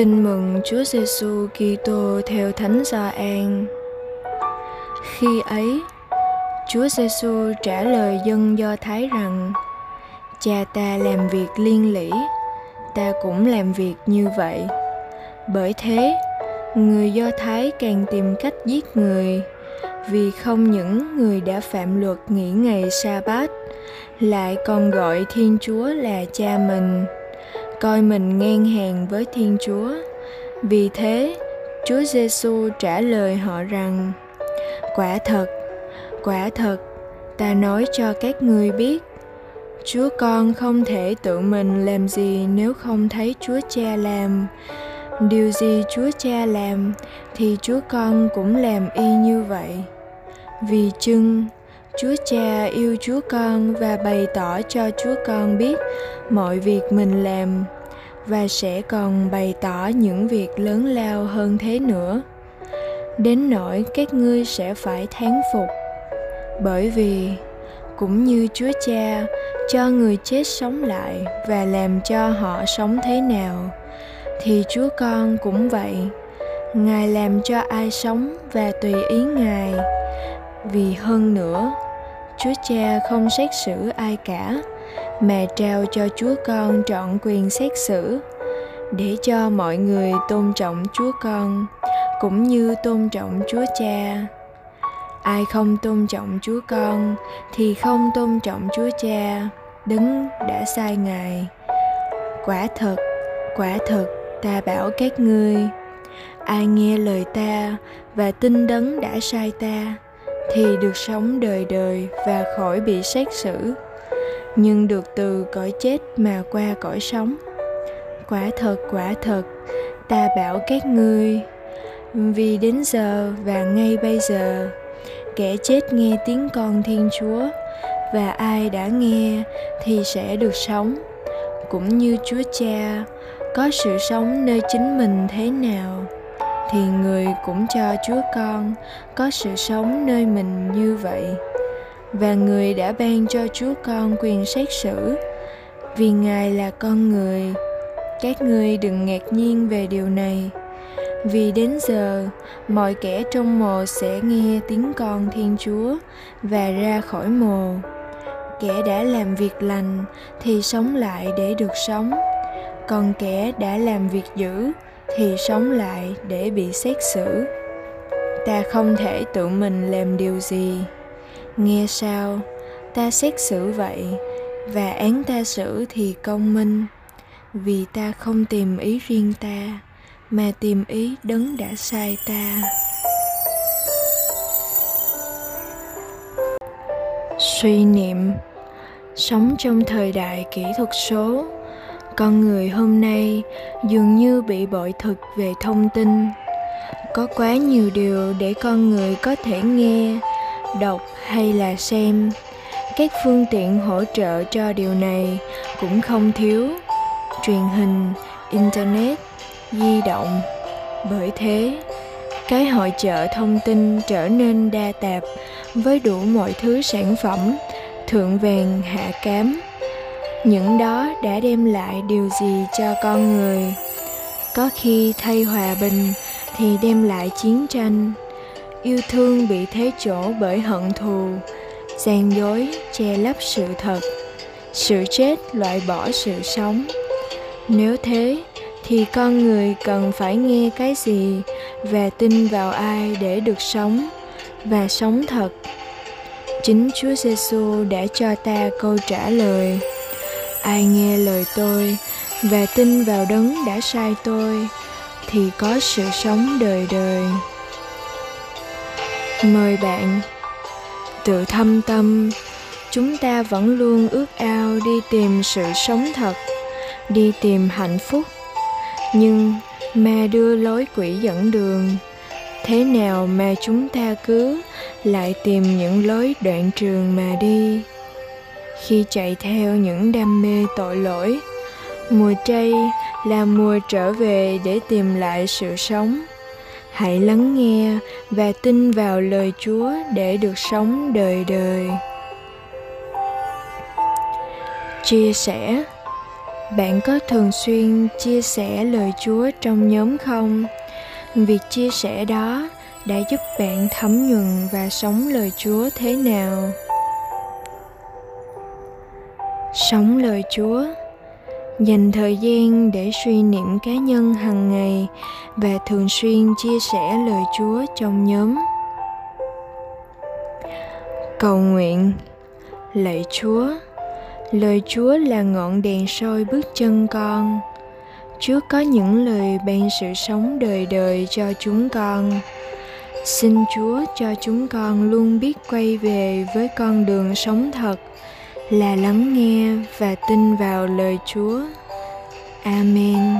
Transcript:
Tin mừng Chúa Giêsu Kitô theo Thánh Gioan. Khi ấy, Chúa Giêsu trả lời dân Do Thái rằng: Cha ta làm việc liên lỉ, ta cũng làm việc như vậy. Bởi thế, người Do Thái càng tìm cách giết người, vì không những người đã phạm luật nghỉ ngày sa-bát, lại còn gọi Thiên Chúa là cha mình coi mình ngang hàng với Thiên Chúa. Vì thế, Chúa Giêsu trả lời họ rằng: Quả thật, quả thật, ta nói cho các ngươi biết, Chúa con không thể tự mình làm gì nếu không thấy Chúa Cha làm. Điều gì Chúa Cha làm thì Chúa con cũng làm y như vậy. Vì chưng Chúa Cha yêu Chúa con và bày tỏ cho Chúa con biết mọi việc mình làm và sẽ còn bày tỏ những việc lớn lao hơn thế nữa. Đến nỗi các ngươi sẽ phải thán phục. Bởi vì, cũng như Chúa Cha, cho người chết sống lại và làm cho họ sống thế nào, thì Chúa con cũng vậy. Ngài làm cho ai sống và tùy ý Ngài vì hơn nữa, chúa cha không xét xử ai cả mà trao cho chúa con trọn quyền xét xử, để cho mọi người tôn trọng chúa con, cũng như tôn trọng chúa cha. Ai không tôn trọng chúa con thì không tôn trọng chúa cha, đứng đã sai ngài. Quả thật quả thật, ta bảo các ngươi, ai nghe lời ta và tin đấng đã sai ta thì được sống đời đời và khỏi bị xét xử nhưng được từ cõi chết mà qua cõi sống quả thật quả thật, ta bảo các ngươi, vì đến giờ và ngay bây giờ, kẻ chết nghe tiếng con thiên chúa, và ai đã nghe thì sẽ được sống cũng như chúa cha, có sự sống nơi chính mình thế nào, thì người cũng cho Chúa Con có sự sống nơi mình như vậy. Và người đã ban cho Chúa Con quyền xét xử, vì Ngài là con người. Các ngươi đừng ngạc nhiên về điều này, vì đến giờ mọi kẻ trong mồ sẽ nghe tiếng con Thiên Chúa và ra khỏi mồ. Kẻ đã làm việc lành thì sống lại để được sống, còn kẻ đã làm việc dữ thì sống lại để bị xét xử ta không thể tự mình làm điều gì nghe sao? Ta xét xử vậy, và án ta xử thì công minh. Vì ta không tìm ý riêng ta, mà tìm ý đấng đã sai ta. Suy niệm. Sống trong thời đại kỹ thuật số, con người hôm nay dường như bị bội thực về thông tin. Có quá nhiều điều để con người có thể nghe đọc hay là xem. Các phương tiện hỗ trợ cho điều này cũng không thiếu. Truyền hình, internet, di động. Bởi thế, cái hội chợ thông tin trở nên đa tạp với đủ mọi thứ sản phẩm, thượng vàng, hạ cám. Những đó đã đem lại điều gì cho con người? Có khi thay hòa bình thì đem lại chiến tranh yêu thương bị thế chỗ bởi hận thù. Gian dối che lấp sự thật. Sự chết loại bỏ sự sống. Nếu thế, thì con người cần phải nghe cái gì và tin vào ai để được sống và sống thật? Chính chúa giêsu đã cho ta câu trả lời. Ai nghe lời tôi và tin vào đấng đã sai tôi, thì có sự sống đời đời mời bạn tự thâm tâm, chúng ta vẫn luôn ước ao đi tìm sự sống thật, đi tìm hạnh phúc. Nhưng mà đưa lối quỷ dẫn đường, thế nào mà chúng ta cứ lại tìm những lối đoạn trường mà đi? Khi chạy theo những đam mê tội lỗi, mùa chay là mùa trở về để tìm lại sự sống hãy lắng nghe và tin vào lời chúa để được sống đời đời. Chia sẻ. Bạn có thường xuyên chia sẻ lời chúa trong nhóm không? Việc chia sẻ đó đã giúp bạn thấm nhuần và sống lời chúa thế nào? Sống lời chúa dành thời gian để suy niệm cá nhân hàng ngày và thường xuyên chia sẻ lời chúa trong nhóm. Cầu nguyện. Lạy chúa, lời chúa là ngọn đèn soi bước chân con. Chúa có những lời ban sự sống đời đời cho chúng con. Xin chúa cho chúng con luôn biết quay về với con đường sống thật là lắng nghe và tin vào lời chúa. Amen.